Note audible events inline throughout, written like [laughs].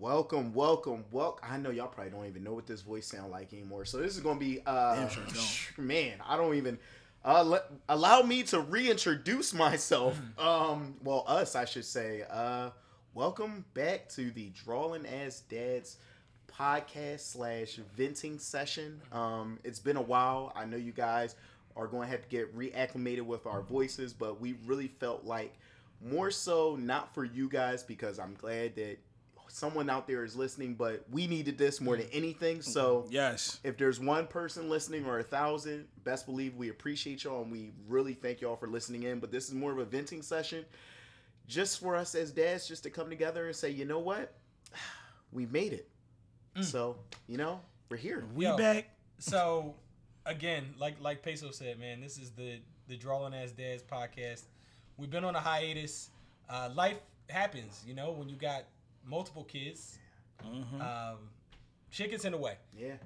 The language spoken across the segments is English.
Welcome, welcome, welcome. I know y'all probably don't even know what this voice sound like anymore. So this is gonna be uh sure [laughs] man, I don't even uh let, allow me to reintroduce myself. [laughs] Um well us I should say. Uh welcome back to the Drawing as Dads podcast slash venting session. Um it's been a while. I know you guys are going to have to get reacclimated with our voices, but we really felt like more so not for you guys because I'm glad that someone out there is listening, but we needed this more than anything. So Yes. if there's one person listening or a thousand, best believe we appreciate y'all and we really thank y'all for listening in. But this is more of a venting session just for us as dads just to come together and say, you know what? [sighs] We made it. So, you know, we're here. We Yo. back. So, again, like like Peso said, man, this is the the Drawing as Dads podcast. We've been on a hiatus. Uh, life happens, you know, when you got multiple kids. Mhm. Um, shit gets in the way. Yeah.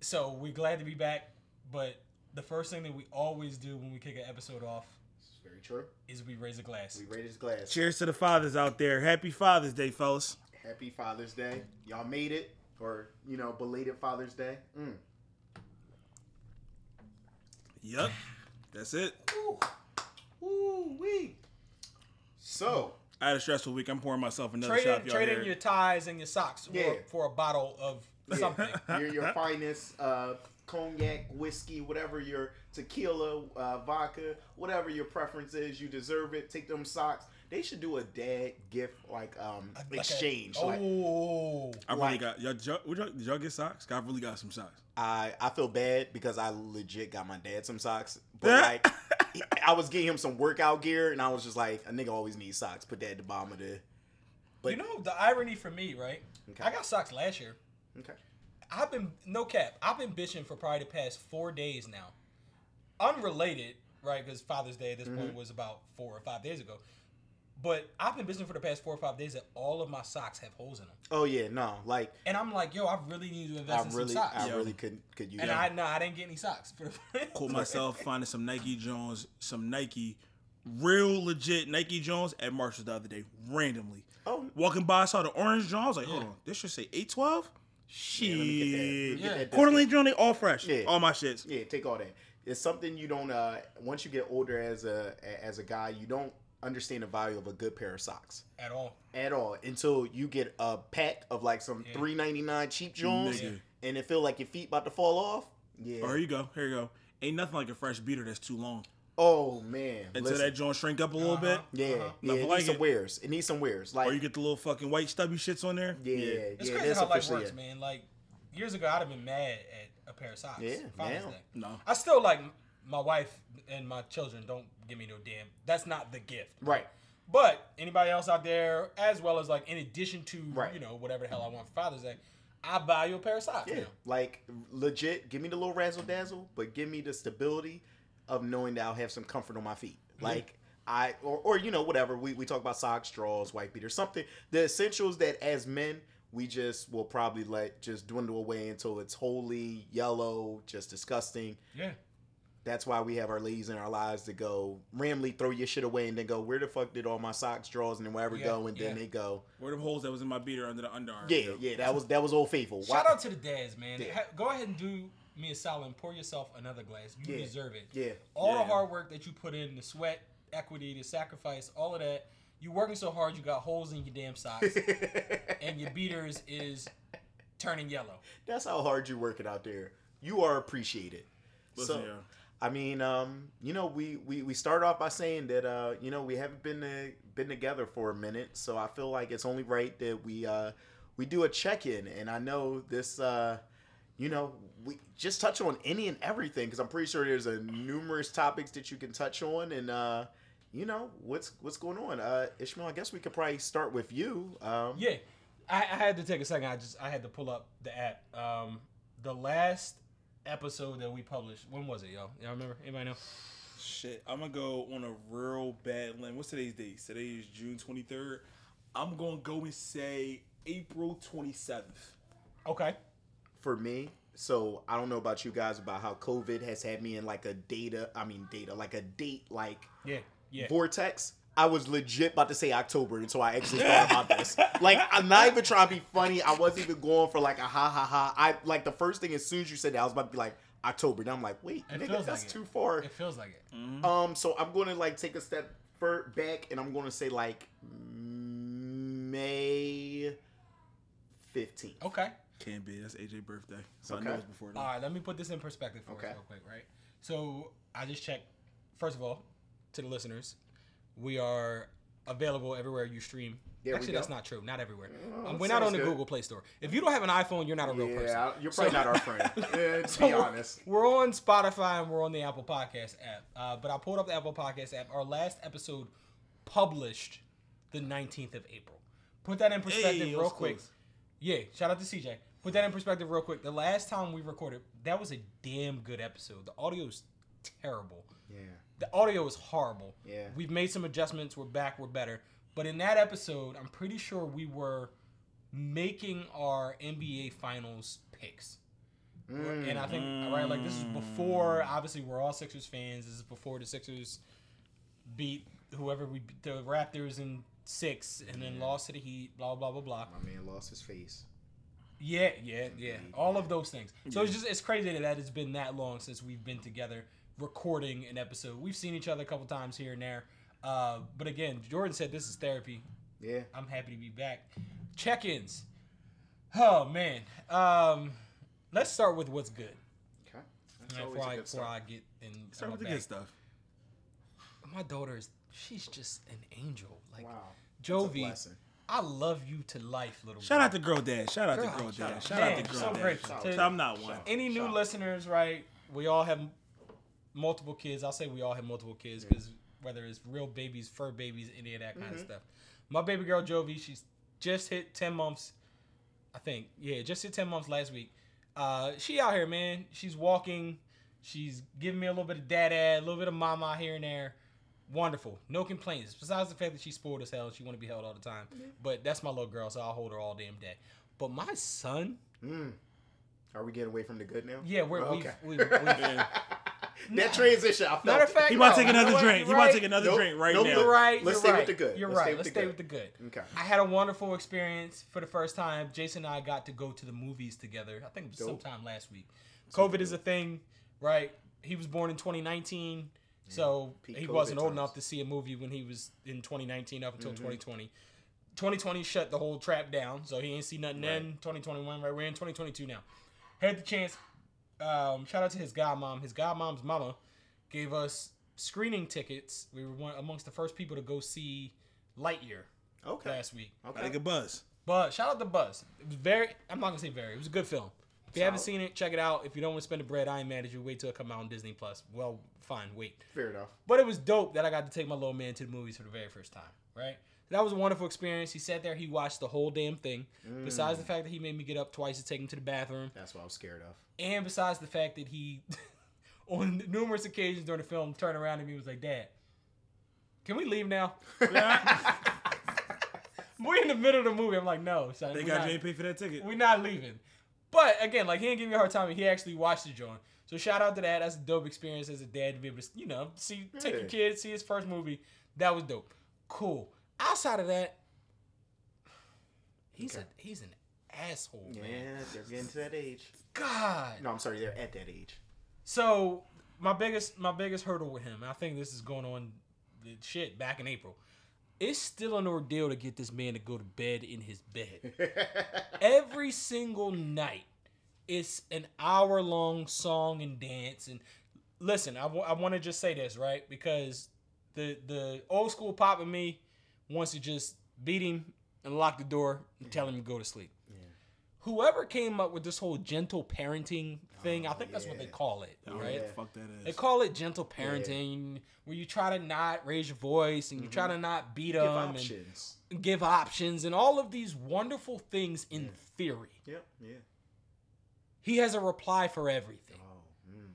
So we're glad to be back. But the first thing that we always do when we kick an episode off very true. is we raise a glass. We raise a glass. Cheers to the fathers out there. Happy Father's Day, fellas. Happy Father's Day. Y'all made it. Or, you know, belated Father's Day. Mm. Yup. That's it. Woo. Woo wee. So, I had a stressful week. I'm pouring myself another Trade shot. in, trade in your ties and your socks Yeah. for, for a bottle of something. [laughs] your, your finest uh, cognac, whiskey, whatever your tequila, uh, vodka, whatever your preference is, you deserve it. Take them socks. They should do a dad gift like um Like a- exchange. oh, Like I really like- got y'all, y'all, would y'all, did y'all get socks? I really got some socks. I I feel bad because I legit got my dad some socks, [laughs] but like he- I was getting him some workout gear, and I was just like, a nigga always needs socks. Put that at the bottom of the. But you know the irony for me, right? Okay. I got socks last year. okay. I've been no cap. I've been bitching for probably the past four days now. Unrelated, right? Because Father's Day at this Mm-hmm. point was about four or five days ago. But I've been bitching for the past four or five days that all of my socks have holes in them, Oh yeah, no, like and I'm like, yo, I really need to invest I in really, some socks. I Yo. really could could use. and that. I no, I didn't get any socks. Caught myself finding some Nike Jones, some Nike, real legit Nike Jones at Marshalls the other day, randomly. Oh, Walking by, I saw the orange Jones. I was like, hold on, this should say 812? Yeah, let me get that. Let me Shit. get that Yeah. discount. Jones, all fresh. Yeah. All my shits. Yeah, take all that. It's something you don't. uh Once you get older as a as a guy, you don't understand the value of a good pair of socks at all. at all until you get a pack of like some Yeah. three ninety nine cheap Jones, Nigga. and it feel like your feet about to fall off. Yeah. Oh, here you go. Here you go. Ain't nothing like a fresh beater that's too long. oh man. Until Listen. that joint shrink up a little bit. Uh-huh. yeah, Uh-huh. yeah. Nothing It like needs some it. wears. It needs some wears. Like Or you get the little fucking white stubby shits on there. yeah, yeah. It's yeah crazy that's how life works, it. man. Like years ago, I'd have been mad at a pair of socks. Yeah, Father's now. Day. No. I still like my wife and my children. Don't give me no damn. That's not the gift. Right. But anybody else out there, as well as like in addition to Right. you know whatever the hell I want for Father's Day, I buy you a pair of socks. Yeah, now. like legit. Give me the little razzle dazzle, but give me the stability of knowing that I'll have some comfort on my feet. Mm-hmm. Like I, or, or you know, whatever. We, we talk about socks, straws, white beaters, something. The essentials that as men we just will probably let just dwindle away until it's wholly yellow, just disgusting. Yeah. That's why we have our ladies in our lives to go randomly throw your shit away and then go, where the fuck did all my socks, drawers, and then wherever Yeah, go, and then they go, Where the holes that was in my beater under the underarm. yeah, yeah, that was that was old faithful. Shout Why- out to the dads, man. Yeah. Go ahead and do me a solid and pour yourself another glass. You Yeah. deserve it. Yeah. All Yeah. the hard work that you put in, the sweat, equity, the sacrifice, all of that. You working so hard, you got holes in your damn socks, [laughs] and your beaters is turning yellow. That's how hard you're working out there. You are appreciated. Listen, so, yeah. I mean, um, you know, we, we we started off by saying that uh, you know, we haven't been been together for a minute, so I feel like it's only right that we uh we do a check-in and I know this uh you know, we just touch on any and everything cuz I'm pretty sure there's a numerous topics that you can touch on and uh you know, what's what's going on? Uh Ishmael, I guess we could probably start with you. Um Yeah, I, I had to take a second. I just I had to pull up the app. Um, the last episode that we published, when was it, yo? Y'all remember? Anybody know? Shit, I'm gonna go on a real bad limb. What's today's date? Today is June 23rd. I'm gonna go and say April 27th. Okay. for me so i don't know about you guys about how covid has had me in like a data i mean data like a date like Yeah. Yeah. vortex I was legit about to say October until I actually thought about this. Like, I'm not even trying to be funny. I wasn't even going for like a ha ha ha. I like the first thing as soon as you said that, I was about to be like October. Then I'm like, wait, It nigga, feels that's like it. too far. It feels like it. Um, so I'm going to like take a step fur back, and I'm going to say like May 15th. Okay. Can't be. That's AJ birthday. So Okay. I know it's before that. All right, let me put this in perspective for Okay. us real quick, right? So I just checked. First of all, to the listeners, we are available everywhere you stream. There we Actually, that's not true. Not everywhere. Oh, Um, we're not on the good. Google Play Store. If you don't have an iPhone, you're not a real person. Yeah, you're probably So- not our friend. [laughs] Yeah, to So be we're- honest. We're on Spotify and we're on the Apple Podcast app. Uh, but I pulled up the Apple Podcast app. Our last episode published the 19th of April. Put that in perspective Hey, real quick. close. Yeah, shout out to CJ. Put that in perspective real quick. The last time we recorded, that was a damn good episode. The audio audio's terrible. Yeah. The audio is horrible. Yeah. We've made some adjustments. We're back. We're better. But in that episode, I'm pretty sure we were making our NBA Finals picks. Mm. And I think, right, like this is before. Obviously, we're all Sixers fans. This is before the Sixers beat whoever we beat, the Raptors in six, and then lost to the Heat. Blah blah blah blah. My man lost his face. Yeah, yeah, yeah. All of those things. So it's just it's crazy that that it's been that long since we've been together recording an episode. We've seen each other a couple times here and there. Uh, but again, Jordan said this is therapy. Yeah. I'm happy to be back. Check-ins. Oh man. Um, let's start with what's good. Okay. That's Right, always before a I good before start. I get in. Start with the good stuff. My daughter is she's just an angel. Like Wow. That's Jovi, blessing. I love you to life, little. Shout girl. out to Girl Dad. Shout out Girl, to Girl shout Dad. out. Shout out to Girl so Dad. grateful. To- I'm not one. Any new Shout. listeners, right? We all have multiple kids. I'll say we all have multiple kids because whether it's real babies, fur babies, any of that kind of Mm-hmm. stuff. My baby girl Jovi, she's just hit ten months. I think, yeah, just hit ten months last week. Uh, she out here, man. She's walking. She's giving me a little bit of dad ad, a little bit of mama here and there. Wonderful, no complaints. Besides the fact that she's spoiled as hell, she want to be held all the time. But that's my little girl, so I'll hold her all damn day. But my son, Mm. Are we getting away from the good now? yeah, we're Okay. we've, we've, we've [laughs] [laughs] Yeah. That transition, I felt Matter of it. fact, He about to take another you drink. He You're to take another Nope. drink right Nope. now. You're right. Let's you're stay with right. the good. You're Let's stay right. with Let's the stay good. with the good. Okay. I had a wonderful experience for the first time. Jason and I got to go to the movies together. I think it was Dope. sometime last week. COVID is a thing, right? He was born in 2019, so peak he COVID wasn't old times. enough to see a movie when he was in 2019 up Mm-hmm. until 2020. 2020 shut the whole trap down, so he ain't see nothing then. 2021, right? We're in 2022 now. Had the chance. Um, shout out to his godmom. His godmom's mama gave us screening tickets. We were one amongst the first people to go see Lightyear Okay. last week. Okay. Like Okay. a buzz. But shout out to Buzz. It was very. I'm not gonna say very. It was a good film. If you haven't seen it, check it out. If you don't want to spend the bread, I ain't mad at you. Wait till it come out on Disney Plus. Well, fine, wait. Fair enough. But it was dope that I got to take my little man to the movies for the very first time. Right. That was a wonderful experience. He sat there. He watched the whole damn thing. Besides the Mm. fact that he made me get up twice to take him to the bathroom, That's what I was scared of. and besides the fact that he, [laughs] on numerous occasions during the film, turned around to me and was like, "Dad, can we leave now?" [laughs] We're in the middle of the movie. I'm like, "No, son. They got not- you ain't pay for that ticket. we're not leaving. But again, like he didn't give me a hard time. He actually watched the joint. So shout out to that. That's a dope experience as a dad to be able to, you know, see take your Yeah. kid, see his first movie. That was dope. Cool. Outside of that, he's Okay. a he's an asshole, Yeah, man. they're getting to that age. God. No, I'm sorry, they're at that age. So my biggest my biggest hurdle with him, and I think this is going on the shit back in April. It's still an ordeal to get this man to go to bed in his bed. [laughs] every single night it's an hour long song and dance and listen I want to just say this right because the the old school pop in me wants to just beat him and lock the door and tell him to go to sleep whoever came up with this whole gentle parenting thing i Oh, think that's what they call it I right what the fuck that they call it gentle parenting where you try to not raise your voice and you try to not beat Mm-hmm. Give them and give options and all of these wonderful things in theory. Yep, yeah. He has a reply for everything. Oh, mm.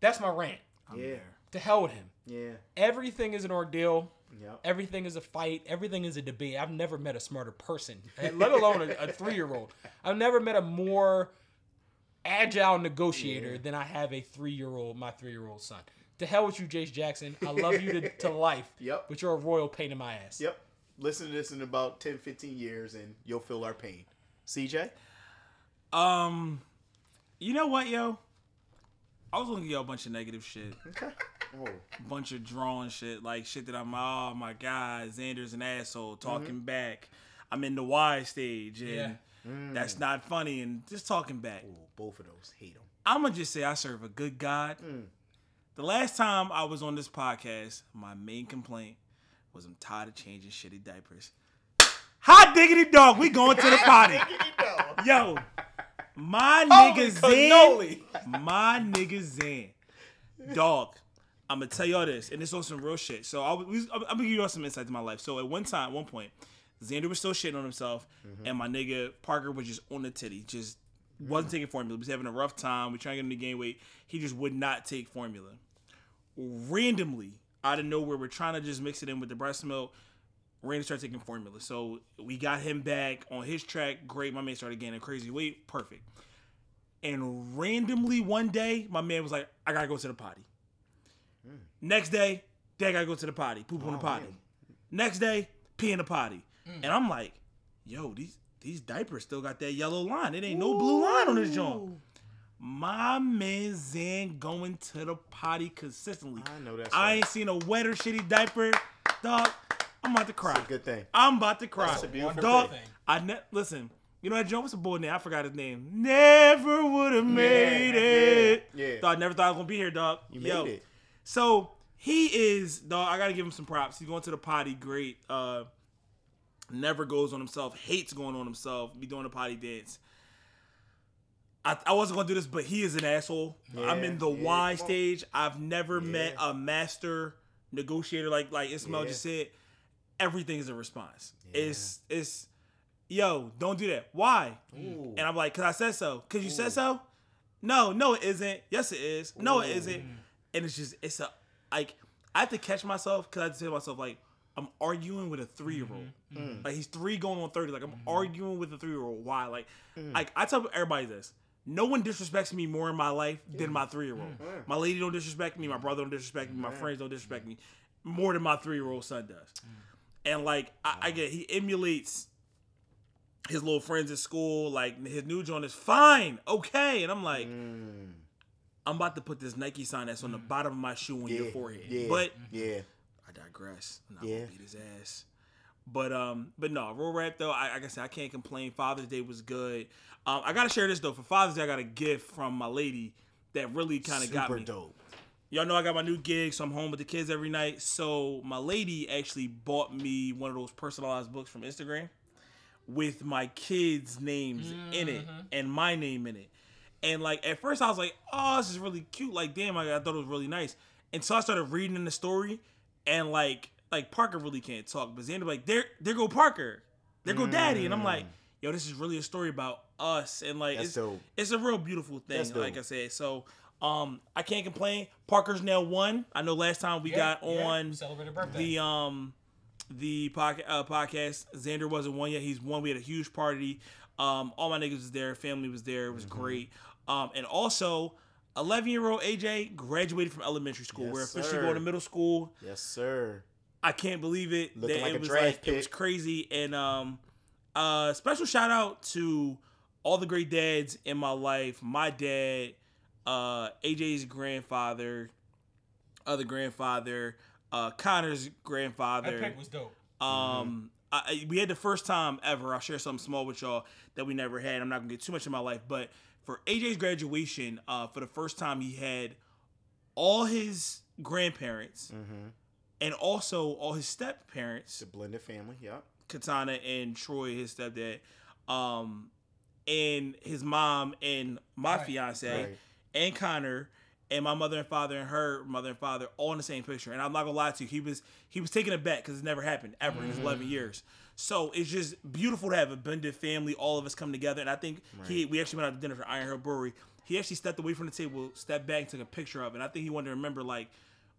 That's my rant. I'm Yeah. there. To hell with him. Yeah. Everything is an ordeal. Yep. Everything is a fight. Everything is a debate. I've never met a smarter person, [laughs] let alone a, a three year old. I've never met a more agile negotiator Yeah. than I have a three year old, my three year old son. To hell with you, Jace Jackson. I love you to, to [laughs] life. Yep. But you're a royal pain in my ass. Yep. Listen to this in about 10, 15 years, and you'll feel our pain. CJ? Um, you know what, yo? I was looking at y'all a bunch of negative shit, Okay. Oh. bunch of drawing shit, like shit that I'm. Oh my god, Xander's an asshole, talking back. I'm in the Y stage, and Yeah. that's not funny, and just talking back. Ooh, both of those. Hate them. I'm gonna just say I serve a good God. The last time I was on this podcast, my main complaint was I'm tired of changing shitty diapers. Hot diggity dog, we going to the potty. Yo, my oh, nigga cannoli. Zen, my nigga Zen, dog. I'm gonna tell y'all this, and it's on some real shit. So I was, I'm gonna give y'all some insight to my life. So at one time, at one point, Xander was still shitting on himself, mm-hmm. and my nigga Parker was just on the titty, just wasn't mm. taking formula. He was having a rough time. We trying to get him to gain weight. He just would not take formula. Randomly, out of nowhere, we're trying to just mix it in with the breast milk. Randy started taking formula. So we got him back on his track. Great. My man started gaining crazy weight. Perfect. And randomly one day, my man was like, I gotta go to the potty. Hmm. Next day, Dad gotta go to the potty. Poop on the Oh, potty. man. Next day, pee in the potty. Hmm. And I'm like, yo, these these diapers still got that yellow line. It ain't no blue line on this joint. My man Zen going to the potty consistently. I know that's I ain't seen a wetter shitty diaper, dog. I'm about to cry. It's a good thing. I'm about to cry. That's a beautiful dog. thing. I ne- listen. You know that joke was a boy name. I forgot his name. Never would have made it. yeah, yeah. Dog, never thought I was gonna be here, dog. You made Yo, it. So he is, dog. I gotta give him some props. He's going to the potty. Great. Uh, never goes on himself. Hates going on himself. Be doing a potty dance. I, I wasn't gonna do this, but he is an asshole. I'm in the yeah, Y stage. I've never met a master negotiator like like Ismail Yeah. just said. Everything is a response. It's it's yo, don't do that. Why? Ooh. And I'm like, cause I said so. Cause you said so. No, no, it isn't. Yes, it is. No, it Ooh. isn't. And it's just it's a like I have to catch myself because I have to tell myself like I'm arguing with a three year old. Mm-hmm. Like he's three going on thirty. Like I'm arguing with a three year old. Why? Like Mm. like I tell everybody this. No one disrespects me more in my life than my three year old. Mm. My lady don't disrespect me. My brother don't disrespect me. My friends don't disrespect me more than my three year old son does. And like I, I get, he emulates his little friends at school. Like his new joint is fine, okay. And I'm like, Mm, I'm about to put this Nike sign that's on the bottom of my shoe on your forehead. Yeah, But yeah, I digress. I'm not Yeah. gonna beat his ass. But um, but no, real rap though. I like I said, I can't complain. Father's Day was good. Um, I gotta share this though. For Father's Day, I got a gift from my lady that really kind of got me. dope. Y'all know I got my new gig, so I'm home with the kids every night. So my lady actually bought me one of those personalized books from Instagram with my kids' names in it mm-hmm. and my name in it. And like at first I was like, oh, this is really cute. Like, damn, I, I thought it was really nice. And so I started reading in the story, and like like Parker really can't talk, but Xander like, there there go Parker, there go Daddy, and I'm like, mm. yo, this is really a story about us, and like That's it's dope. it's a real beautiful thing. Like I said, so um, I can't complain. Parker's now one. I know last time we got Yeah, yeah. on Celebrated birthday. the um the podca- uh, podcast. Xander wasn't one yet. He's one. We had a huge party. Um, all my niggas was there. Family was there. It was Mm-hmm. great. Um, and also, eleven year old AJ graduated from elementary school. Yes, We're officially sir. going to middle school. Yes, sir. I can't believe it. Looking that like it a was draft like it was crazy. And um, uh, special shout out to all the great dads in my life. My dad, uh, AJ's grandfather, other grandfather, uh, Connor's that grandfather. pick was dope. Um, I, I- we had the first time ever. I'll share something small with y'all that we never had. I'm not gonna get too much in my life, but for AJ's graduation, uh, for the first time, he had all his grandparents Mm-hmm. and also all his step parents, The blended family. Yep. Katana and Troy, his stepdad, um, and his mom and my Right, fiance right. And Connor and my mother and father and her mother and father all in the same picture. And I'm not gonna lie to you, he was he was taking a bet because it never happened ever in his 11 mm-hmm. years. So it's just beautiful to have a blended family, all of us come together. And I think he we actually went out to dinner for Iron Hill Brewery. He actually stepped away from the table, stepped back, and took a picture of it. And I think he wanted to remember like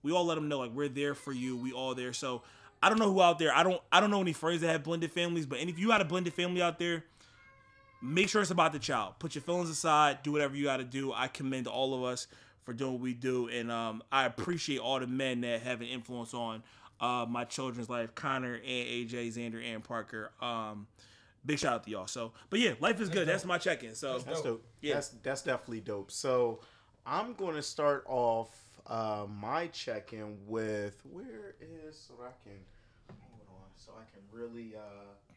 we all let him know like we're there for you. We all there. So I don't know who out there. I don't I don't know any friends that have blended families, but if you had a blended family out there, make sure it's about the child. Put your feelings aside. Do whatever you got to do. I commend all of us for doing what we do, and um, I appreciate all the men that have an influence on uh, my children's life, Connor and AJ, Xander and Parker. Um, big shout out to y'all. So, but yeah, life is good. That's my check-in. So That's dope. Yeah. That's that's definitely dope. So I'm gonna start off uh, my check-in with where is so I can hold on so I can really uh,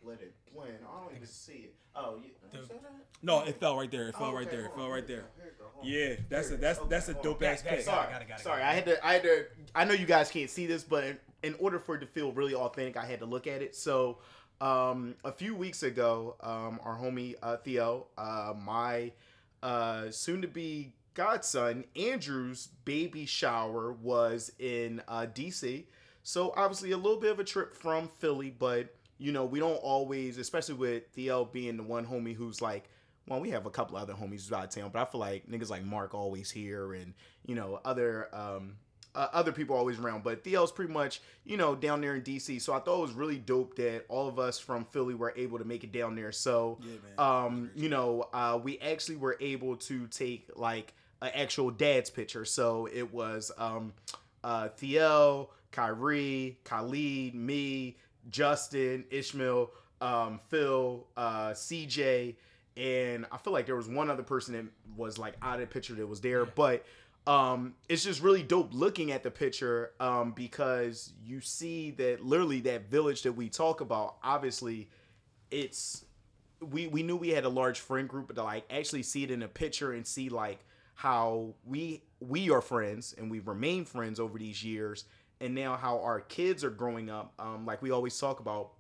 let it blend. I don't even see it. Oh, yeah. is that no, it fell right there. It fell Oh, right there. It fell on, right here there. it go, here it go, hold on. Yeah, that's a that's is. that's a dope ass That- pick. that's- Sorry, Got it, got it, sorry. got. I had to. I had to. I know you guys can't see this, but in, in order for it to feel really authentic, I had to look at it. So, um, a few weeks ago, um, our homie uh, Theo, uh, my uh, soon-to-be godson Andrew's baby shower was in uh, DC. So obviously a little bit of a trip from Philly, but you know we don't always, especially with Theo being the one homie who's like well, we have a couple other homies who's out of town, but I feel like niggas like Mark always here, and you know other um uh, other people always around. But Theo's pretty much you know down there in DC, so I thought it was really dope that all of us from Philly were able to make it down there. So Yeah, um you know uh we actually were able to take like an actual dad's picture. So it was um uh Theo, Kyrie, Khalid, me, Justin, Ishmael, um, Phil, uh, CJ, and I feel like there was one other person that was like out of the picture that was there, but um, it's just really dope looking at the picture um, because you see that literally that village that we talk about. Obviously, it's we we knew we had a large friend group, but to like actually see it in a picture and see like how we we are friends and we've remained friends over these years, and now how our kids are growing up. Um, like we always talk about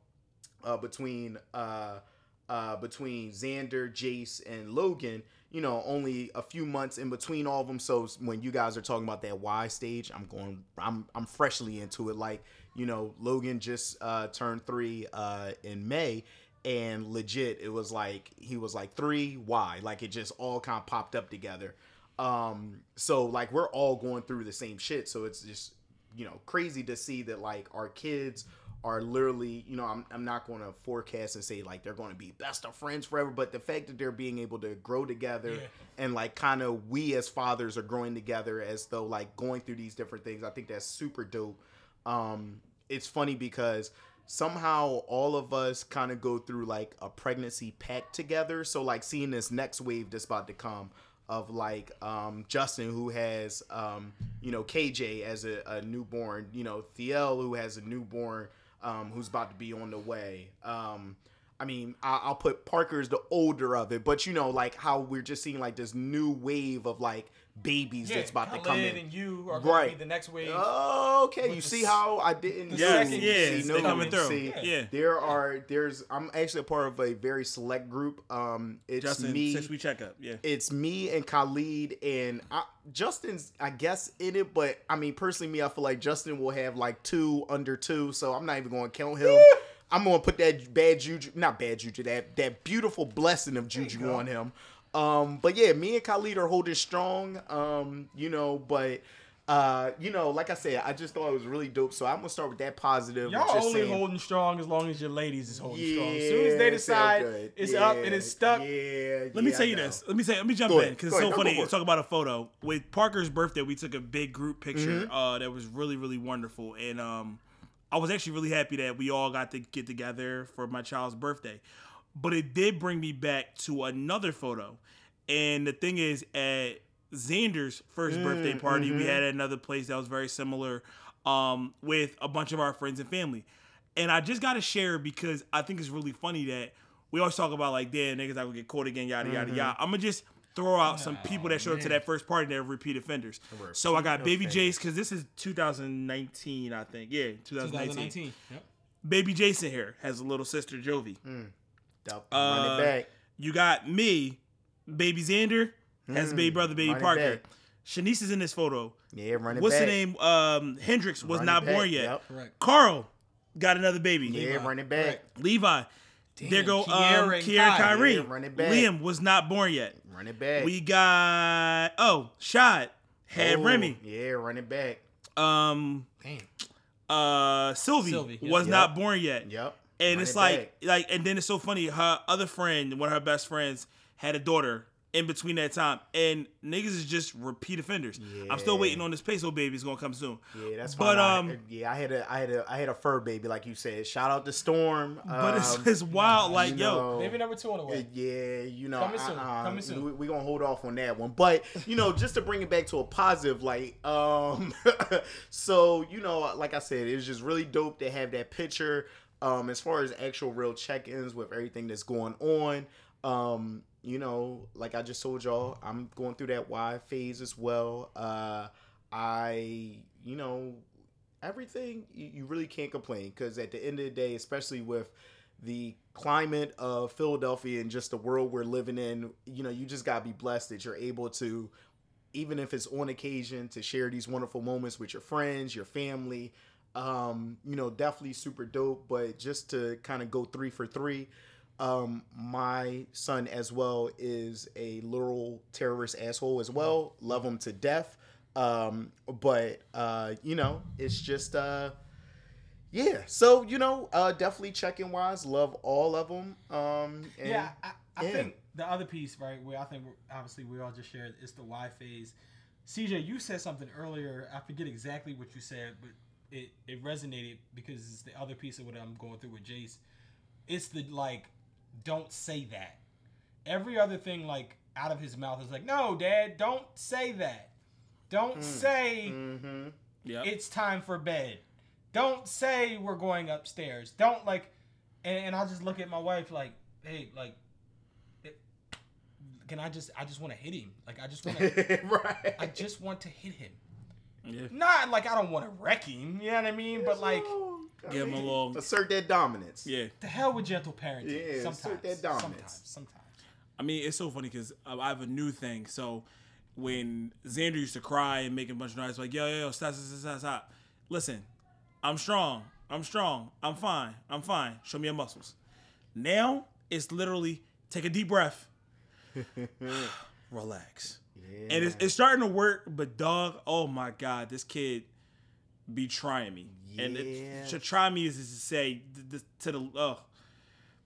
uh, between uh, uh, between Xander, Jace, and Logan. You know, only a few months in between all of them. So when you guys are talking about that Y stage, I'm going. I'm I'm freshly into it. Like you know, Logan just uh, turned three uh, in May, and legit, it was like he was like three Y. Like it just all kind of popped up together. Um, so like we're all going through the same shit. So it's just you know crazy to see that like our kids are literally you know I'm, I'm not going to forecast and say like they're going to be best of friends forever but the fact that they're being able to grow together Yeah. and like kind of we as fathers are growing together as though like going through these different things i think that's super dope um it's funny because somehow all of us kind of go through like a pregnancy pact together so like seeing this next wave that's about to come of like um, Justin who has um, you know KJ as a, a newborn, you know Theo who has a newborn um, who's about to be on the way. Um, I mean, I, I'll put Parker's the older of it, but you know, like how we're just seeing like this new wave of like babies Yeah, that's about to come in. and you are going to be the next wave. Oh, okay. You see how I didn't. the Yes, second- yeah, see, no, coming through. See, yeah. there are there's I'm actually a part of a very select group. Um, it's Justin, me. Since we check up, Yeah. It's me and Khalid and I, Justin's, I guess, in it. But I mean, personally, me, I feel like Justin will have like two under two, so I'm not even going to count him. [laughs] I'm going to put that bad juju, not bad juju, that that beautiful blessing of juju on him. Um, but yeah, me and Khalid are holding strong. Um, you know, but. Uh, you know, like I said, I just thought it was really dope. So I'm gonna start with that positive. Y'all only saying- holding strong as long as your ladies is holding strong. As soon as they decide it's Yeah, up and it's stuck, Yeah. Let me yeah, tell you this. Let me say. Let me jump Go in because it's so ahead. Funny. Talk about a photo with Parker's birthday. We took a big group picture Mm-hmm. uh, that was really really wonderful, and um, I was actually really happy that we all got to get together for my child's birthday. But it did bring me back to another photo, and the thing is, at Xander's first Mm, birthday party, we mm-hmm. had another place that was very similar, um, with a bunch of our friends and family. And I just got to share because I think it's really funny that we always talk about like, damn, niggas not gonna get caught again, yada yada Mm-hmm. yada. I'm gonna just throw out some people that showed up to that first party that are repeat offenders. So I got Baby Jace because this is 2019, I think. Yeah, 2019. 2019. Yep. Baby Jason here has a little sister, Jovi. Yup, Uh, Run it back. You got me, Baby Xander has a baby brother, Baby Parker. back. Shanice is in this photo. Yeah, run it What's back. the name? Um, Hendrix was Run not back. born yet. Yep. Correct. Carl got another baby. Yeah, run it back. Correct. Levi. there go um, Kiera and Kiera and Kai. Kyrie. Yeah, run it back. Liam was not born yet. Run it back. We got oh shot had Oh, Remy. Yeah, running back. Um Damn. uh Sylvie, Sylvie, yep. was Yep. not born yet. Yep. And Run it's like back. like and then it's so funny, her other friend, one of her best friends, had a daughter in between that time, and niggas is just repeat offenders. I'm still waiting on this peso baby. It's gonna come soon. Yeah, that's But, fine. I- um, yeah, I had a, I had a, I had a fur baby, like you said. Shout out to Storm. But it's, Um, it's wild. Like you yo, know, Baby number two on the Uh, way. Yeah, you know, Coming soon, uh-uh, coming soon. We, we gonna hold off on that one, but you know, just to bring it back to a positive like Um, [laughs] so you know, like I said, it's just really dope to have that picture. Um, as far as actual real check-ins with everything that's going on. Um, you know, like I just told y'all, I'm going through that Y phase as well. Uh, I, you know, everything you, you really can't complain because at the end of the day, especially with the climate of Philadelphia and just the world we're living in, you know, you just gotta be blessed that you're able to, even if it's on occasion, to share these wonderful moments with your friends, your family. Um, you know, definitely super dope. But just to kind of go three for three, um, my son as well is a literal terrorist asshole as well. Love him to death. Um, but uh, you know, it's just uh yeah. So, you know, uh definitely check-in wise, love all of them. Um and yeah, I, I yeah. think the other piece, right, where I think we're, obviously we all just shared is the Y phase. CJ, you said something earlier. I forget exactly what you said, but it, it resonated because it's the other piece of what I'm going through with Jace. It's the like, don't say that. Every other thing, like out of his mouth, is like, no, Dad, don't say that. Don't say mm-hmm. yeah, it's time for bed. Don't say we're going upstairs. Don't like, and, and I just look at my wife like, hey, like, it- can I just, I just want to hit him. Like, I just want to, [laughs] right. I just want to hit him. Yeah. Not like I don't want to wreck him. You know what I mean? But like, I Give him a little- assert that dominance. yeah. the hell with gentle parenting. Yeah, sometimes, assert that dominance. sometimes, sometimes. I mean, it's so funny because I have a new thing. So when Xander used to cry and make a bunch of noise, like yo yo yo stop stop stop stop. Listen, I'm strong. I'm strong. I'm fine. I'm fine. Show me your muscles. Now it's literally take a deep breath, [laughs] [sighs] relax, Yeah. and it's, it's starting to work. But dog, oh my god, this kid be trying me, and it, to try me is to say to the oh,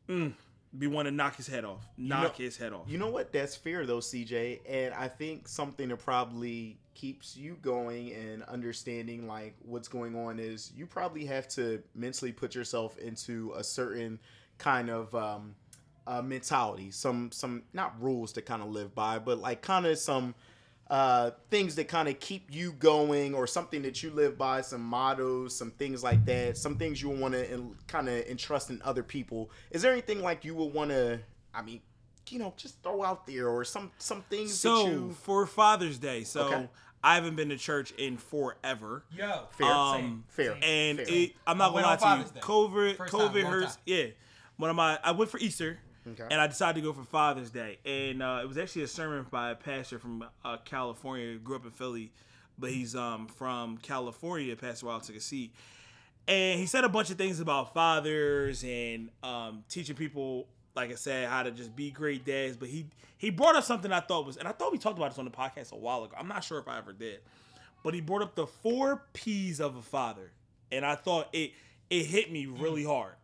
mm, be want to knock his head off, knock know- his head off. You know what? That's fair though, CJ. And I think something that probably keeps you going and understanding like what's going on is you probably have to mentally put yourself into a certain kind of um, uh, mentality, some some not rules to kind of live by, but like kind of some uh, things that kind of keep you going or something that you live by, some mottos, some things like that, some things you want to kind of entrust in other people. Is there anything like you would want to, I mean, you know, just throw out there or some some things So that you for Father's Day, so Okay. I haven't been to church in forever. Yo, Fair, Um, fair, and fair. it, I'm not I gonna went lie on to you. Day. COVID, First COVID long hurts. time. Yeah, one of my I went for Easter, Okay. and I decided to go for Father's Day, and uh, it was actually a sermon by a pastor from uh, California. Who grew up in Philly, but he's um from California. Pastor Wild took a seat, and he said a bunch of things about fathers and um, teaching people, like I said, how to just be great dads. But he he brought up something I thought was, and I thought we talked about this on the podcast a while ago. I'm not sure if I ever did, but he brought up the four P's of a father, and I thought it it hit me really hard.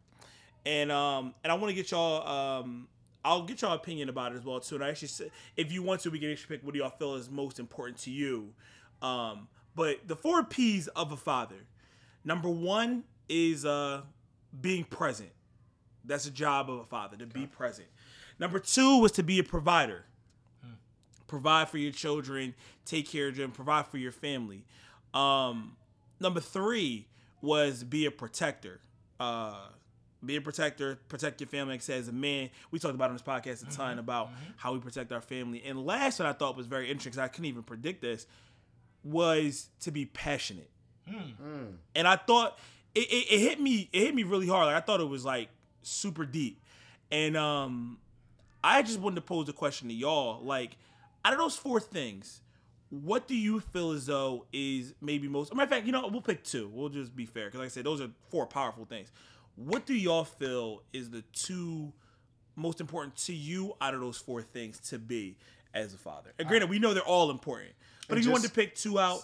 And um and I want to get y'all um I'll get y'all opinion about it as well too. And I actually said if you want to, we can actually pick what do y'all feel is most important to you. Um, but the four P's of a father. Number one is uh being present. That's a job of a father to be present. Number two was to be a provider. Provide for your children, take care of them, provide for your family. Um, number three was be a protector. Uh, be a protector, protect your family. Like I said, as a man, we talked about on this podcast a ton mm-hmm, about mm-hmm. how we protect our family. And last one I thought was very interesting because I couldn't even predict this was to be passionate. Mm. Mm. And I thought it, it, it hit me it hit me really hard. Like I thought it was like super deep. And um I just wanted to pose a question to y'all. Like, out of those four things, what do you feel as though is maybe most? A matter of fact, you know, we'll pick two. We'll just be fair because, like I said, those are four powerful things. What do y'all feel is the two most important to you out of those four things to be as a father? And granted, we know they're all important, but And if you wanted to pick two out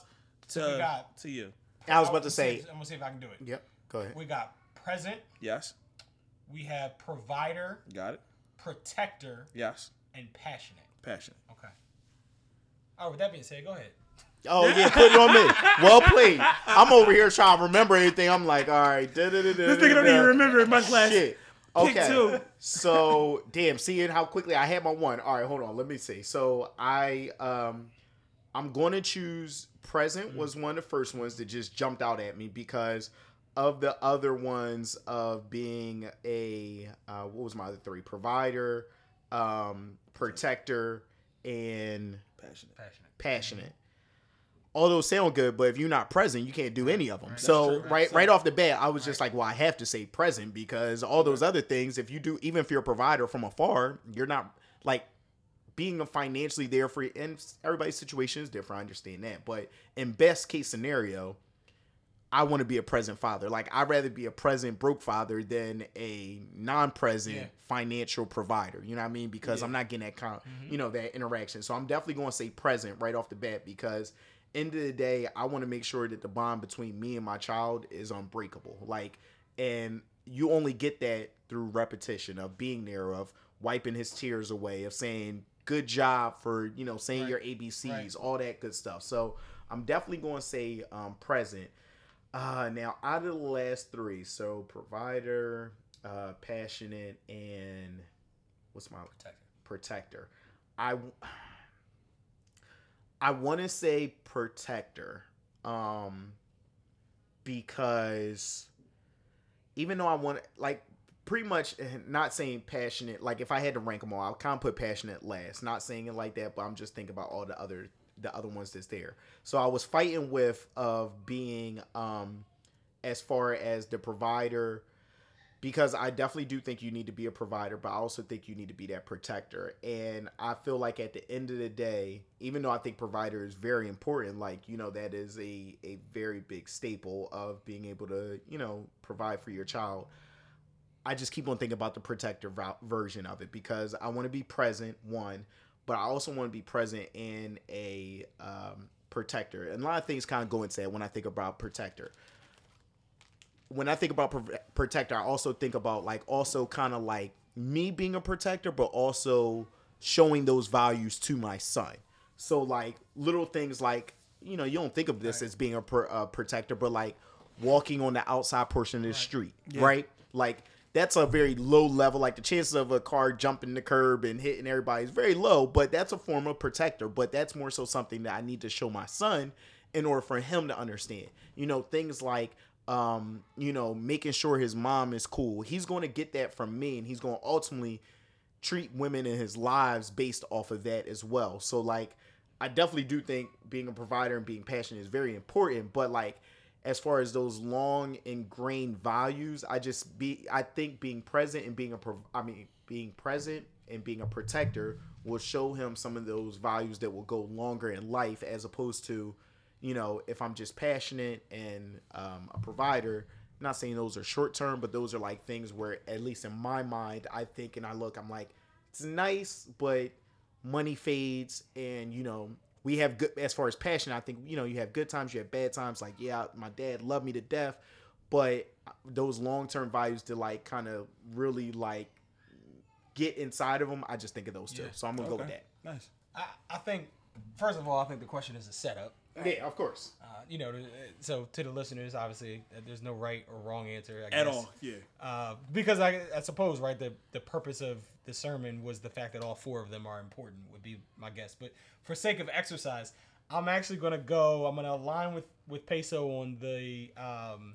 to got- to you, I was about to say, if- I'm gonna see if I can do it. yep. Go ahead. We got present. yes, We have provider, got it, protector, yes, and passionate. Passion. Okay. All right. With that being said, go ahead. Oh yeah, put it on me. Well played. I'm over here trying to remember everything. I'm like, all right. This This nigga don't even remember my class. Shit. Pick Okay. two. So damn, seeing how quickly I had my one. All right, hold on. Let me see. So I um I'm going to choose present was one of the first ones that just jumped out at me because of the other ones of being a uh, what was my other three provider, um, protector, and Passionate. Passionate. passionate. All those sound good, but if you're not present, you can't do any of them. So right, So- right off the bat, I was just like, well, I have to say present because all those other things, if you do, even if you're a provider from afar, you're not like being financially there for. And everybody's situation is different. I understand that, but in best case scenario, I want to be a present father. Like I'd rather be a present broke father than a non-present Yeah. financial provider. You know what I mean? Because Yeah. I'm not getting that kind, con- you know, that interaction. So I'm definitely going to say present right off the bat because end of the day, I want to make sure that the bond between me and my child is unbreakable. Like, and you only get that through repetition of being there, of wiping his tears away, of saying good job for you know saying Right. your ABCs, Right. all that good stuff. So I'm definitely going to say um, present. Uh, now out of the last three, so provider, uh, passionate, and what's my Protector. protector? I I want to say protector, um, because even though I want like pretty much eh, not saying passionate. Like if I had to rank them all, I'll kind of put passionate last. Not saying it like that, but I'm just thinking about all the other the other ones that's there. So I was fighting with of being um as far as the provider because I definitely do think you need to be a provider, but I also think you need to be that protector. And I feel like at the end of the day, even though I think provider is very important, like, you know, that is a, a very big staple of being able to, you know, provide for your child. I just keep on thinking about the protector version of it because I want to be present, one, but I also want to be present in a um, protector. And a lot of things kind of go into that when I think about protector when I think about pro- protector, I also think about like also kind of like me being a protector, but also showing those values to my son. So like little things like you know you don't think of this as being a pr- uh, protector, but like walking on the outside portion of the street, right? Like that's a very low level. Like the chances of a car jumping the curb and hitting everybody is very low, but that's a form of protector. But that's more so something that I need to show my son in order for him to understand. You know things like um, you know, making sure his mom is cool. He's going to get that from me, and he's going to ultimately treat women in his lives based off of that as well. So, like, I definitely do think being a provider and being passionate is very important. But like, as far as those long ingrained values, I just be I think being present and being a I mean being present and being a protector will show him some of those values that will go longer in life as opposed to you know, if I'm just passionate and um, a provider, not saying those are short term, but those are like things where, at least in my mind, I think and I look, I'm like, it's nice, but money fades, and you know, we have good as far as passion. I think you know, you have good times, you have bad times. Like, yeah, my dad loved me to death, but those long term values to like kind of really like get inside of them, I just think of those two. Yeah. So I'm gonna go with that. Nice. I, I think first of all, I think the question is a setup. Yeah, of course. Uh, you know, so to the listeners, obviously, uh, there's no right or wrong answer. I At all. Yeah. Uh, because I, I suppose, right, the, the purpose of the sermon was the fact that all four of them are important, would be my guess. But for sake of exercise, I'm actually going to go, I'm going to align with, with Peso on the um,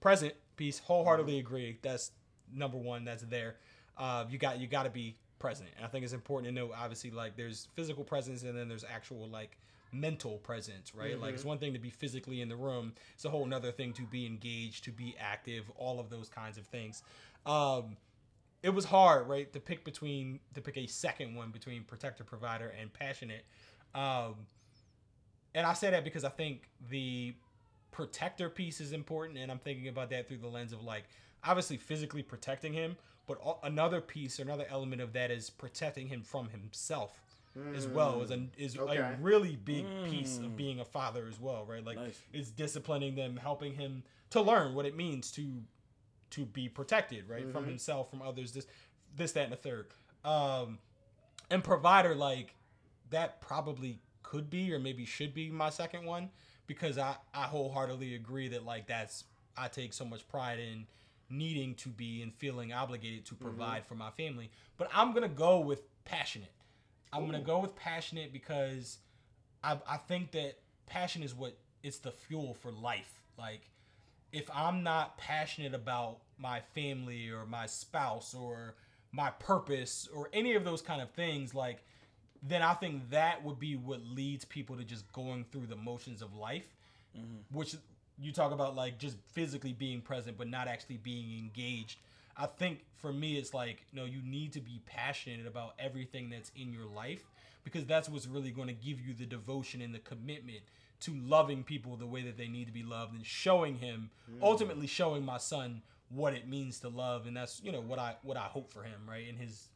present piece. Wholeheartedly agree. That's number one. That's there. Uh, you got you got to be present. And I think it's important to know, obviously, like there's physical presence and then there's actual like mental presence, right? Like it's one thing to be physically in the room. It's a whole another thing to be engaged, to be active, all of those kinds of things. Um, it was hard, right, to pick between to pick a second one between protector, provider, and passionate. Um, and I say that because I think the protector piece is important, and I'm thinking about that through the lens of like obviously physically protecting him, but another piece, another element of that is protecting him from himself as well. Is a is Okay. a really big mm. piece of being a father as well, right? Like Nice. it's disciplining them, helping him to learn what it means to to be protected, right, from mm-hmm. himself, from others. This this that and the third. Um, and provider like that probably could be or maybe should be my second one because I I wholeheartedly agree that like that's I take so much pride in needing to be and feeling obligated to mm-hmm. provide for my family. But I'm gonna go with passionate. I'm gonna go with passionate because I I think that passion is what it's the fuel for life. Like if I'm not passionate about my family or my spouse or my purpose or any of those kind of things, like then I think that would be what leads people to just going through the motions of life, mm-hmm. which you talk about like just physically being present but not actually being engaged. I think for me, it's like, no, you need to be passionate about everything that's in your life because that's what's really going to give you the devotion and the commitment to loving people the way that they need to be loved and showing him, ultimately showing my son what it means to love. And that's, you know, what I, what I hope for him, right? In his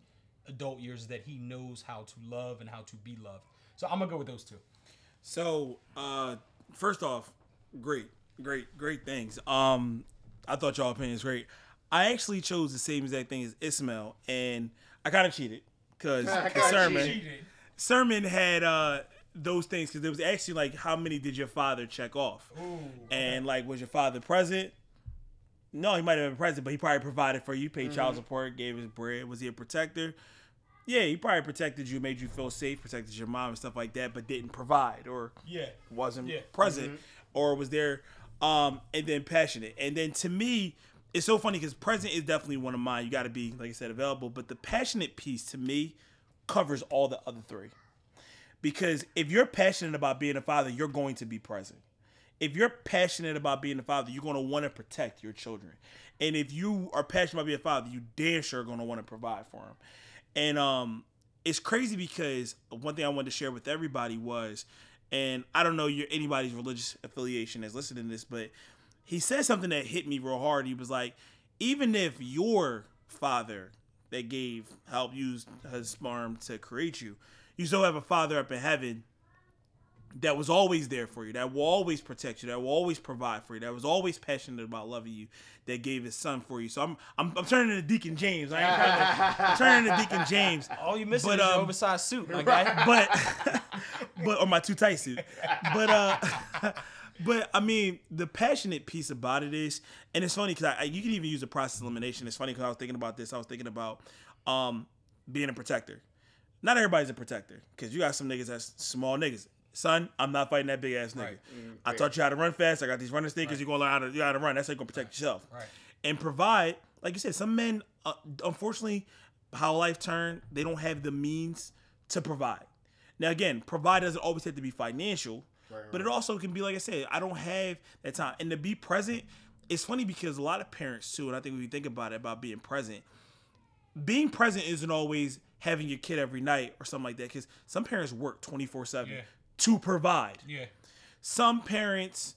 adult years, is that he knows how to love and how to be loved. So I'm gonna go with those two. So, uh, first off, great, great, great things. Um, I thought y'all opinion was great. I actually chose the same exact thing as Ismail, and I kind of cheated because the [laughs] sermon cheated. sermon had uh those things because it was actually like how many did your father check off, Ooh, and like was your father present? No, he might have been present, but he probably provided for you, paid child support, gave his bread. Was he a protector? Yeah, he probably protected you, made you feel safe, protected your mom and stuff like that, but didn't provide or yeah, wasn't Yeah. present or was there um and then passionate and then to me it's so funny because present is definitely one of mine. You got to be like i said available but the passionate piece to me covers all the other three. Because if you're passionate about being a father you're going to be present. If you're passionate about being a father you're going to want to protect your children. And if you are passionate about being a father you damn sure are going to want to provide for them and um it's crazy because one thing i wanted to share with everybody was and I don't know your anybody's religious affiliation is listening to this, but he said something that hit me real hard. He was like, even if your father that gave helped use his sperm to create you, you still have a father up in heaven that was always there for you, that will always protect you, that will always provide for you, that was always passionate about loving you, that gave his son for you. So I'm I'm, I'm turning to Deacon James. I ain't to, I'm turning to Deacon James. [laughs] all you missing But, is your um, oversized suit, my [laughs] guy. but [laughs] but or my too tight suit. But uh but I mean the passionate piece about it is and it's funny because I, I you can even use the process elimination. It's funny because I was thinking about this. I was thinking about um being a protector. Not everybody's a protector because you got some niggas that's small niggas. Son, I'm not fighting that big ass nigga. Right. I taught you how to run fast. I got these running stickers. You're gonna learn how to you how to run. That's how you're gonna protect yourself Right. and provide. Like you said, some men, uh, unfortunately, how life turned, they don't have the means to provide. Now, again, provide doesn't always have to be financial, but it also can be like I said, I don't have that time. And to be present, it's funny because a lot of parents too, and I think when you think about it about being present, being present isn't always having your kid every night or something like that. Because some parents work twenty four seven to provide Yeah. some parents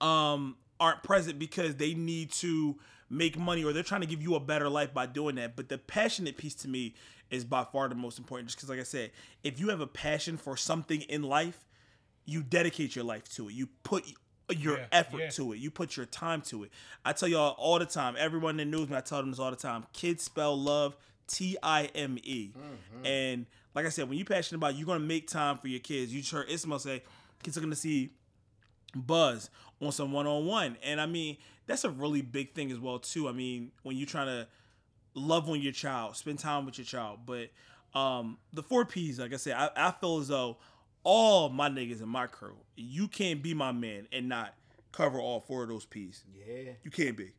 um aren't present because they need to make money or they're trying to give you a better life by doing that but the passionate piece to me is by far the most important just because like i said if you have a passion for something in life you dedicate your life to it. You put your Yeah, effort yeah. to it. You put your time to it. I tell y'all all the time everyone that knows me i tell them this all the time kids spell love t-i-m-e and like i said when you're passionate about it, you're going to make time for your kids. You just heard ismail say kids are going to see buzz on some one-on-one. And i mean that's a really big thing as well too. I mean when you're trying to love on your child spend time with your child. But um the four p's like i said i, I feel as though all my niggas in my crew you can't be my man and not cover all four of those p's Yeah, you can't be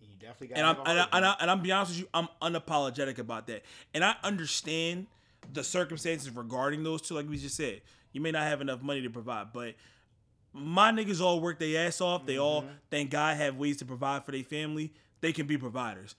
you definitely got. and I'm and, I, and, I, and I'm be honest with you, I'm unapologetic about that. And I understand the circumstances regarding those two, like we just said. You may not have enough money to provide, but my niggas all work their ass off. They all mm-hmm. thank God have ways to provide for their family. They can be providers.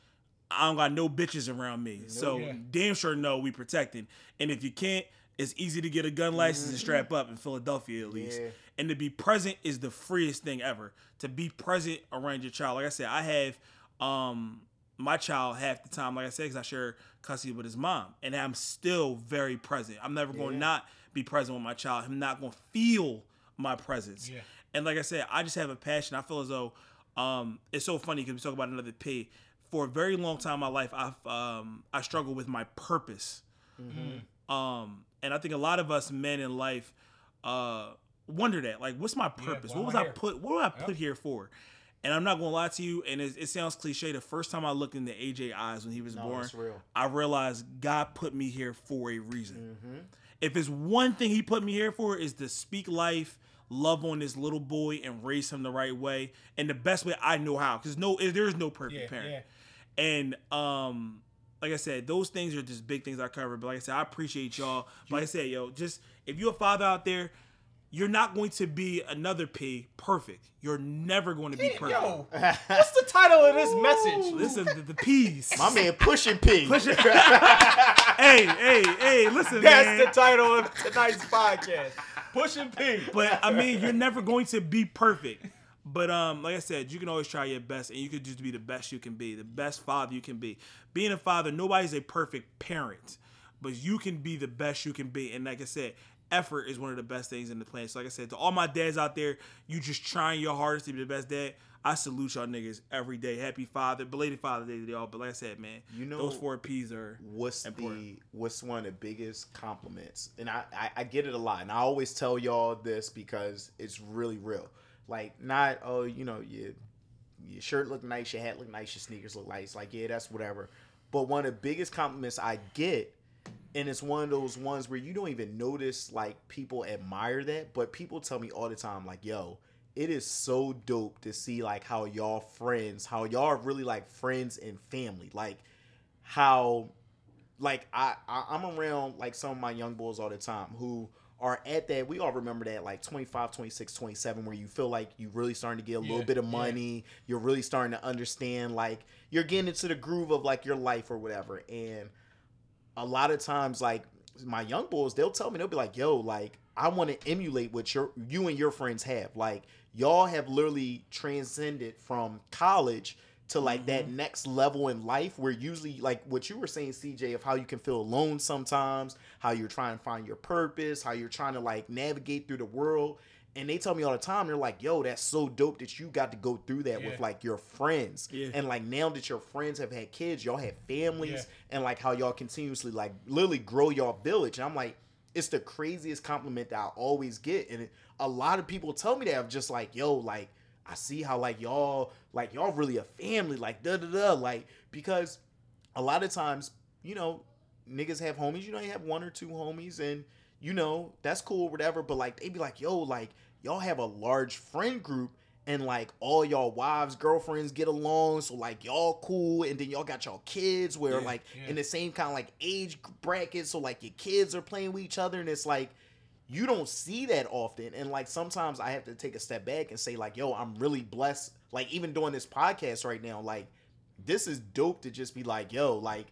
I don't got no bitches around me, so Yeah. damn sure know we protecting. And if you can't, it's easy to get a gun license and strap up in Philadelphia at least. Yeah. And to be present is the freest thing ever. To be present around your child. Like I said, I have um my child half the time, like I said, because I share custody with his mom, and I'm still very present. I'm never going to Yeah. not be present with my child. I'm not going to feel my presence. Yeah. And like I said, I just have a passion. I feel as though um, it's so funny because we talk about another P. For a very long time in my life, I've um, I struggled with my purpose. Um, and I think a lot of us men in life uh, wonder that, like, what's my purpose? why what was I I put? What were I put here for? And I'm not gonna lie to you, and it, it sounds cliche. The first time I looked into AJ eyes when he was No, born, real. I realized God put me here for a reason. Mm-hmm. If it's one thing He put me here for, is to speak life, love on this little boy, and raise him the right way, and the best way I know how. Because no, there is no perfect Yeah, parent. yeah. And um, like I said, those things are just big things I covered. But like I said, I appreciate y'all. But like I said, yo, just if you're a father out there, you're not going to be another P perfect. You're never going to be perfect. Yo, what's the title of this message? Listen, the, the P's. My man pushing P. [laughs] [laughs] hey, hey, hey, listen, That's man. the title of tonight's podcast. Pushing P. but I mean, you're never going to be perfect. But um, like I said, you can always try your best, and you can just be the best you can be, the best father you can be. Being a father, nobody's a perfect parent, but you can be the best you can be. And like I said, effort is one of the best things in the planet. So like I said, to all my dads out there, you just trying your hardest to be the best dad. I salute y'all niggas every day. Happy Father, belated Father Day to y'all. But like I said, man, You know- those four P's are what's important. the what's one of the biggest compliments and I, I i get it a lot and i always tell y'all this because it's really real like not oh you know your shirt look nice your hat look nice your sneakers look nice. Like yeah that's whatever. But one of the biggest compliments i get and it's one of those ones where you don't even notice like people admire that but people tell me all the time like yo it is so dope to see like how y'all friends how y'all are really like friends and family. Like how like I, I I'm around like some of my young boys all the time who are at that we all remember that like 25 26 27 where you feel like you really starting to get a little bit of yeah. money. You're really starting to understand like you're getting into the groove of like your life or whatever. And a lot of times like my young boys they'll tell me they'll be like yo like i want to emulate what your you and your friends have. Like y'all have literally transcended from college to like that mm-hmm. next level in life where usually like what you were saying cj of how you can feel alone sometimes how you're trying to find your purpose how you're trying to like navigate through the world and they tell me all the time they're like yo that's so dope that you got to go through that Yeah. with like your friends Yeah. and like now that your friends have had kids y'all have families Yeah. and like how y'all continuously like literally grow your village. And I'm like, it's the craziest compliment that I always get. And it, a lot of people tell me that I'm just like, yo, like I see how like y'all like y'all really a family, like da da da, like because a lot of times, you know, niggas have homies. You know, you have one or two homies, and you know that's cool, whatever. But like they be like, yo, like y'all have a large friend group. And like all y'all wives, girlfriends get along, so like y'all cool, and then y'all got y'all kids where Yeah, like yeah. in the same kind of like age bracket, so like your kids are playing with each other, and it's like you don't see that often. And like sometimes I have to take a step back and say like, yo, I'm really blessed. Like even doing this podcast right now, like this is dope to just be like, yo, like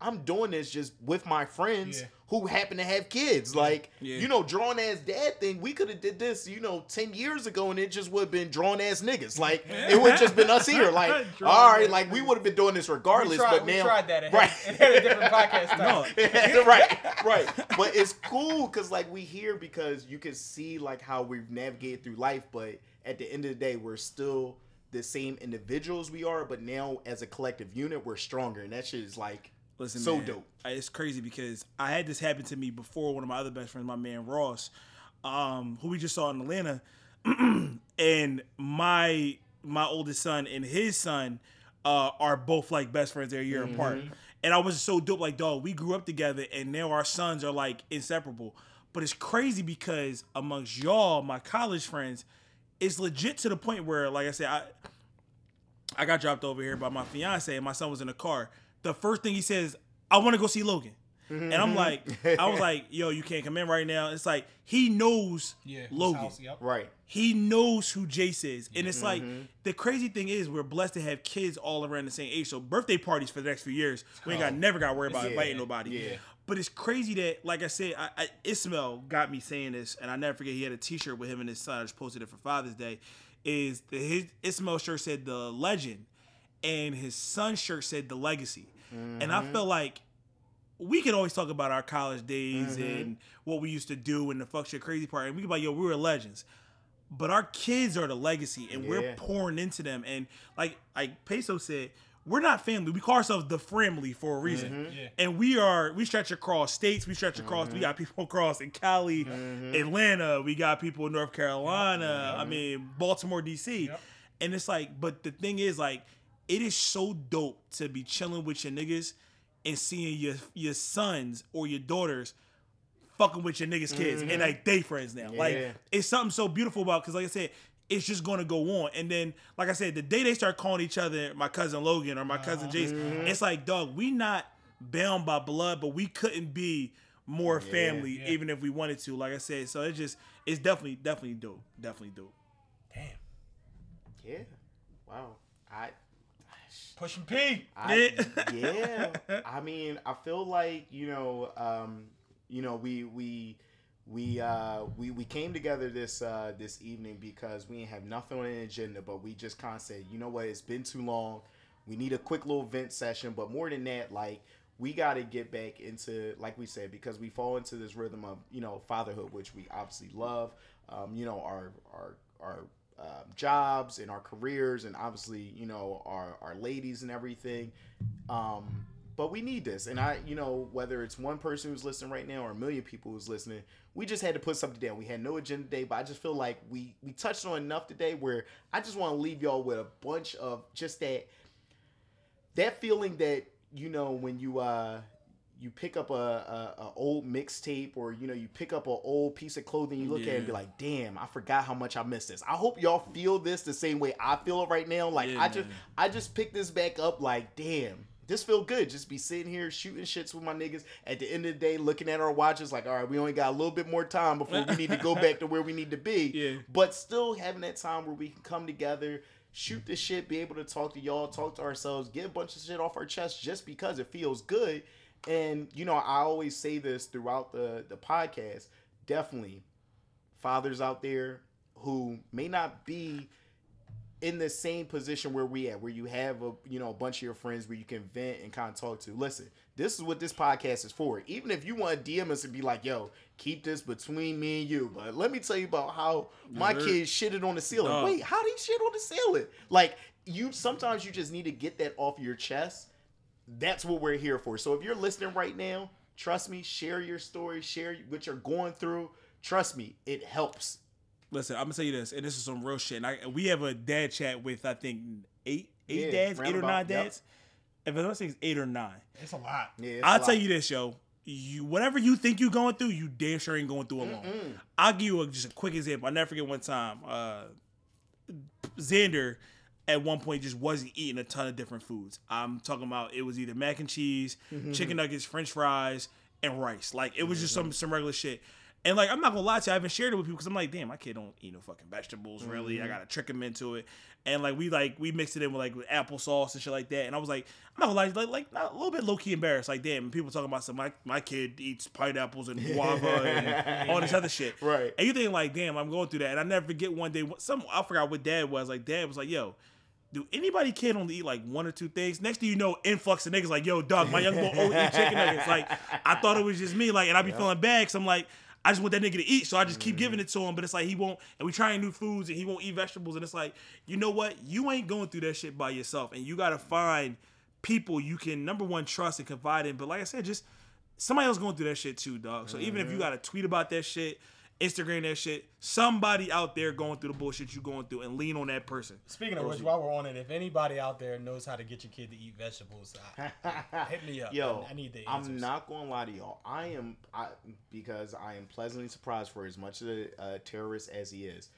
I'm doing this just with my friends Yeah. who happen to have kids. Like, Yeah. you know, drawn ass dad thing, we could have did this, you know, 10 years ago and it just would have been drawn ass niggas. Like, it would have just been us here. Like, [laughs] all right, like we would have been doing this regardless, we tried, but we now tried that. It right. had, it had a different [laughs] podcast No, [laughs] right, right. But it's cool because like we here because you can see like how we've navigated through life, but at the end of the day, we're still the same individuals we are, but now as a collective unit, we're stronger, and that shit is like Listen, so man, dope. It's crazy because I had this happen to me before. One of my other best friends, my man Ross, um, who we just saw in Atlanta, [clears throat] and my my oldest son and his son uh, are both like best friends. They're a year apart, and I was so dope. Like, dog, we grew up together, and now our sons are like inseparable. But it's crazy because amongst y'all, my college friends, it's legit to the point where, like I said, I I got dropped over here by my fiance, and my son was in the car. The first thing he says, "I want to go see Logan," and I'm mm-hmm. like, I was like, "Yo, you can't come in right now." It's like he knows Yeah, Logan. house, yep. right. He knows who Jace is, and it's like mm-hmm. the crazy thing is we're blessed to have kids all around the same age. So birthday parties for the next few years, we ain't got oh. never got to worry about Yeah, inviting nobody. yeah. But it's crazy that, like I said, I, I, Ismail got me saying this, and I never forget. He had a T-shirt with him and his son. I just posted it for Father's Day. Is the his Ismail shirt said the legend, and his son's shirt said the legacy, and I felt like we can always talk about our college days and what we used to do and the fuck shit crazy part, and we can be like, yo, we were legends. But our kids are the legacy, and Yeah. we're pouring into them. And like like Peso said, we're not family. We call ourselves the family for a reason. Mm-hmm. Yeah. And we are we stretch across states, we stretch across Mm-hmm. we got people [laughs] across in Cali, Atlanta, we got people in North Carolina, I mean Baltimore, DC. Yep. And it's like, but the thing is, like, it is so dope to be chilling with your niggas and seeing your your sons or your daughters fucking with your niggas kids and mm-hmm. like they friends now. Yeah. Like it's something so beautiful about because like I said, it's just gonna go on. And then, like I said, the day they start calling each other my cousin Logan or my cousin uh-huh. Jason, mm-hmm. it's like, dog, we not bound by blood, but we couldn't be more family Yeah. even if we wanted to. Like I said, so it's just it's definitely definitely dope, definitely dope. Damn. Yeah. Wow. I. Pushing P. I, yeah. [laughs] I mean, I feel like you know, um, you know, we we we uh, we we came together this uh, this evening because we didn't have nothing on the agenda, but we just kind of said, you know what, it's been too long. We need a quick little vent session, but more than that, like we got to get back into, like we said, because we fall into this rhythm of you know fatherhood, which we obviously love. Um, you know, our our our um, jobs and our careers, and obviously, you know, our our ladies and everything. Um, but we need this, and I, you know, whether it's one person who's listening right now or a million people who's listening, we just had to put something down. We had no agenda today, but I just feel like we we touched on enough today where I just want to leave y'all with a bunch of just that that feeling that you know when you uh you pick up a, a, a old mixtape or you know you pick up an old piece of clothing you look at it and be like damn i forgot how much i missed this. I hope y'all feel this the same way i feel it right now. Like Yeah, i just man. i just picked this back up like damn this feel good. Just be sitting here shooting shits with my niggas. At the end of the day looking at our watches like all right we only got a little bit more time before we need to go back to where we need to be. [laughs] Yeah. but still having that time where we can come together shoot the shit be able to talk to y'all talk to ourselves get a bunch of shit off our chest just because it feels good and you know i always say this throughout the the podcast definitely fathers out there who may not be in the same position where we at, where you have a you know a bunch of your friends where you can vent and kind of talk to. Listen, this is what this podcast is for. Even if you want to DM us and be like, "Yo, keep this between me and you," but let me tell you about how my sir. kids shitted on the ceiling. Wait, how do you shit on the ceiling? Like you, sometimes you just need to get that off your chest. That's what we're here for. So if you're listening right now, trust me, share your story, share what you're going through. Trust me, it helps. Listen, I'm gonna tell you this, and this is some real shit. And I, we have a dad chat with I think eight, eight Yeah, dads, eight or roundabout, nine yep. dads. If I'm not saying it's eight or nine, It's a lot. Yeah, it's I'll a tell lot. you this, yo. You whatever you think you're going through, you damn sure ain't going through alone. Mm-mm. I'll give you a, just a quick example. I never forget one time. Uh, Xander at one point just wasn't eating a ton of different foods. I'm talking about it was either mac and cheese, mm-hmm. chicken nuggets, French fries, and rice. Like it was just some mm-hmm. some regular shit. And like I'm not gonna lie to you, I haven't shared it with people because I'm like, damn, my kid don't eat no fucking vegetables. Really, I mm-hmm. gotta trick him into it. And like we like we mixed it in with like with applesauce and shit like that. And I was like, I'm not gonna lie, like like not- a little bit low key embarrassed. Like damn, people talking about some my my kid eats pineapples and guava and all this other shit. [laughs] Right. And you think like, damn, I'm going through that. And I never forget one day, some I forgot what dad was. Like dad was like, yo, do anybody kid only eat like one or two things? Next thing you know, influx of niggas like, yo, dog, my young boy only eat chicken nuggets. Like I thought it was just me. Like, and I be feeling bad because I'm like, I just want that nigga to eat, so I just keep mm. giving it to him. But it's like he won't, and we trying new foods, and he won't eat vegetables. And it's like, you know what? You ain't going through that shit by yourself, and you gotta find people you can number one trust and confide in. But like I said, just somebody else going through that shit too, dog. So even if you mm-hmm. got to tweet about that shit, Instagram that shit, somebody out there going through the bullshit you going through, and lean on that person. Speaking of which, while we're on it, if anybody out there knows how to get your kid to eat vegetables, I, [laughs] hit me up. Yo, I, I need the Answers. I'm not gonna lie to y'all. I am I, because I am pleasantly surprised for as much of a uh, terrorist as he is.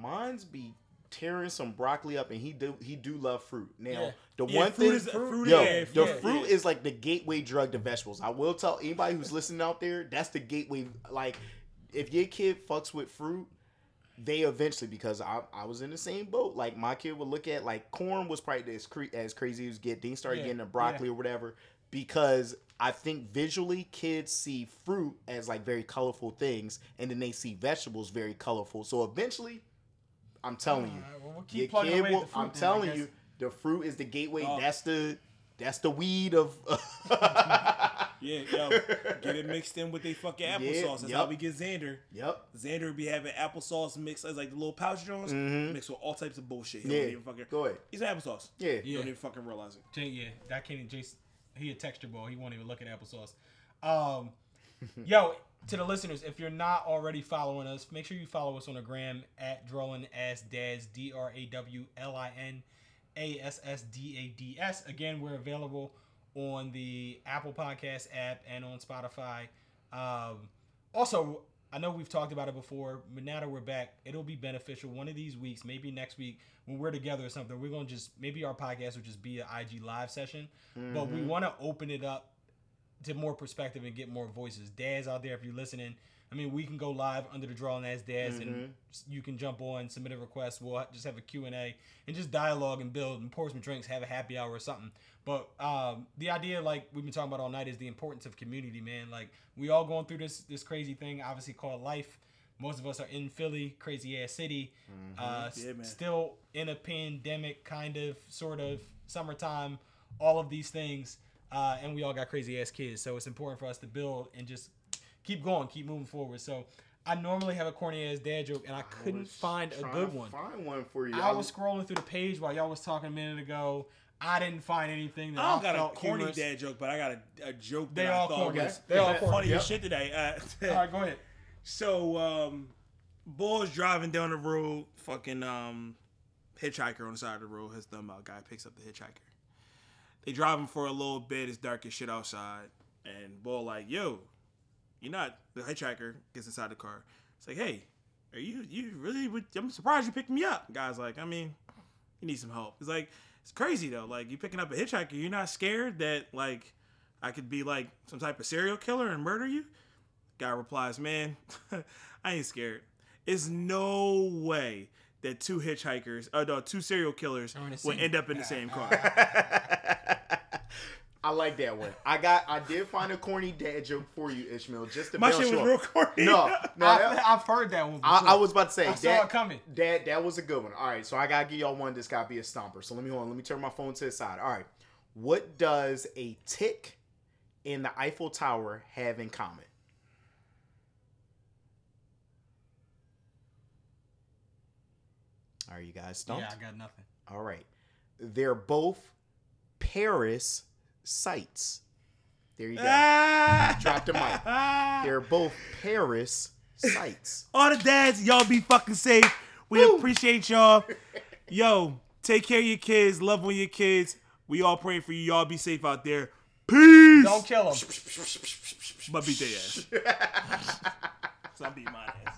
Mine's be tearing some broccoli up, and he do he do love fruit. Now Yeah. the Yeah, one fruit thing, is- fruit yo, is- the yeah, fruit yeah. is like the gateway drug to vegetables. I will tell anybody who's listening out there, that's the gateway. Like, if your kid fucks with fruit. They eventually, because I, I was in the same boat. Like my kid would look at like corn was probably as, cre- as crazy as get. Then he started Yeah, getting the broccoli or whatever because I think visually kids see fruit as like very colorful things, and then they see vegetables very colorful. So eventually, I'm telling you, well, we'll your kid will. the fruit I'm then, telling you, the fruit is the gateway. Oh. That's the that's the weed of. [laughs] [laughs] Yeah, yo, get it mixed in with they fucking applesauce. Yeah, That's yep. how we get Xander. Yep. Xander would be having applesauce mixed as like the little pouch joints, mixed with all types of bullshit. He Mm-hmm. Yeah. don't even fucking. Go ahead. He's applesauce. Yeah. You Yeah. don't even fucking realize it. Jay, yeah, that can't Jason. He a texture ball. He won't even look at applesauce. Um, [laughs] yo, to the listeners, if you're not already following us, make sure you follow us on the gram at Drawlin Ass Dads D R A W L I N A S S D A D S. Again, we're available on the Apple Podcast app and on Spotify. Um, also, I know we've talked about it before, but now that we're back, it'll be beneficial. One of these weeks, maybe next week, when we're together or something, we're gonna just maybe our podcast will just be an IG live session, but we want to open it up to more perspective and get more voices. Dads out there, if you're listening, I mean, we can go live under the Drawlin Ass Dads, and you can jump on, submit a request. We'll just have a Q and A and just dialogue and build and pour some drinks, have a happy hour or something. But um, the idea, like we've been talking about all night, is the importance of community, man. Like we all going through this this crazy thing, obviously called life. Most of us are in Philly, crazy ass city, uh, Yeah, still in a pandemic, kind of, sort of, summertime, all of these things, uh, and we all got crazy ass kids. So it's important for us to build and just keep going, keep moving forward. So I normally have a corny ass dad joke, and I couldn't was find a good one. Find one for you. I was scrolling through the page while y'all was talking a minute ago. I didn't find anything that I I, don't got a corny humorous. dad joke, but I got a, a joke They that all I thought corny. was They all funny corny. as shit today. Uh, [laughs] All right, go ahead. So, um, boy's driving down the road, fucking um, hitchhiker on the side of the road. His thumb out. Guy picks up the hitchhiker. They driving for a little bit. It's dark as shit outside, and boy like, "Yo, you're not." The hitchhiker gets inside the car. It's like, "Hey, are you you really? I'm surprised you picked me up." Guy's like, "I mean, you need some help." It's like it's crazy though. Like you picking up a hitchhiker, you're not scared that like I could be like some type of serial killer and murder you. Guy replies, Man, [laughs] I ain't scared. It's no way that two hitchhikers, uh, no, two serial killers Are in the will end up in the same [laughs] car. I like that one. I got. I did find a corny dad joke for you, Ishmael. Just to My bounce shit you was up. real corny. No, [laughs] no. I, I've heard that one. Before. I, I was about to say I saw that it coming. That that was a good one. All right, so I gotta give y'all one. This gotta be a stomper. So let me hold on. Let me turn my phone to the side. All right, what does a tick in the Eiffel Tower have in common? Are you guys stumped? Yeah, I got nothing. All right, they're both Paris sites. There you go. Ah! [laughs] Drop the mic. [laughs] They're both Paris sites. All the dads, y'all be fucking safe. We Woo. appreciate y'all. Yo, take care of your kids. Love on your kids. We all praying for you. Y'all be safe out there. Peace. Don't kill them. But beat their ass. [laughs] so I'm beating my ass.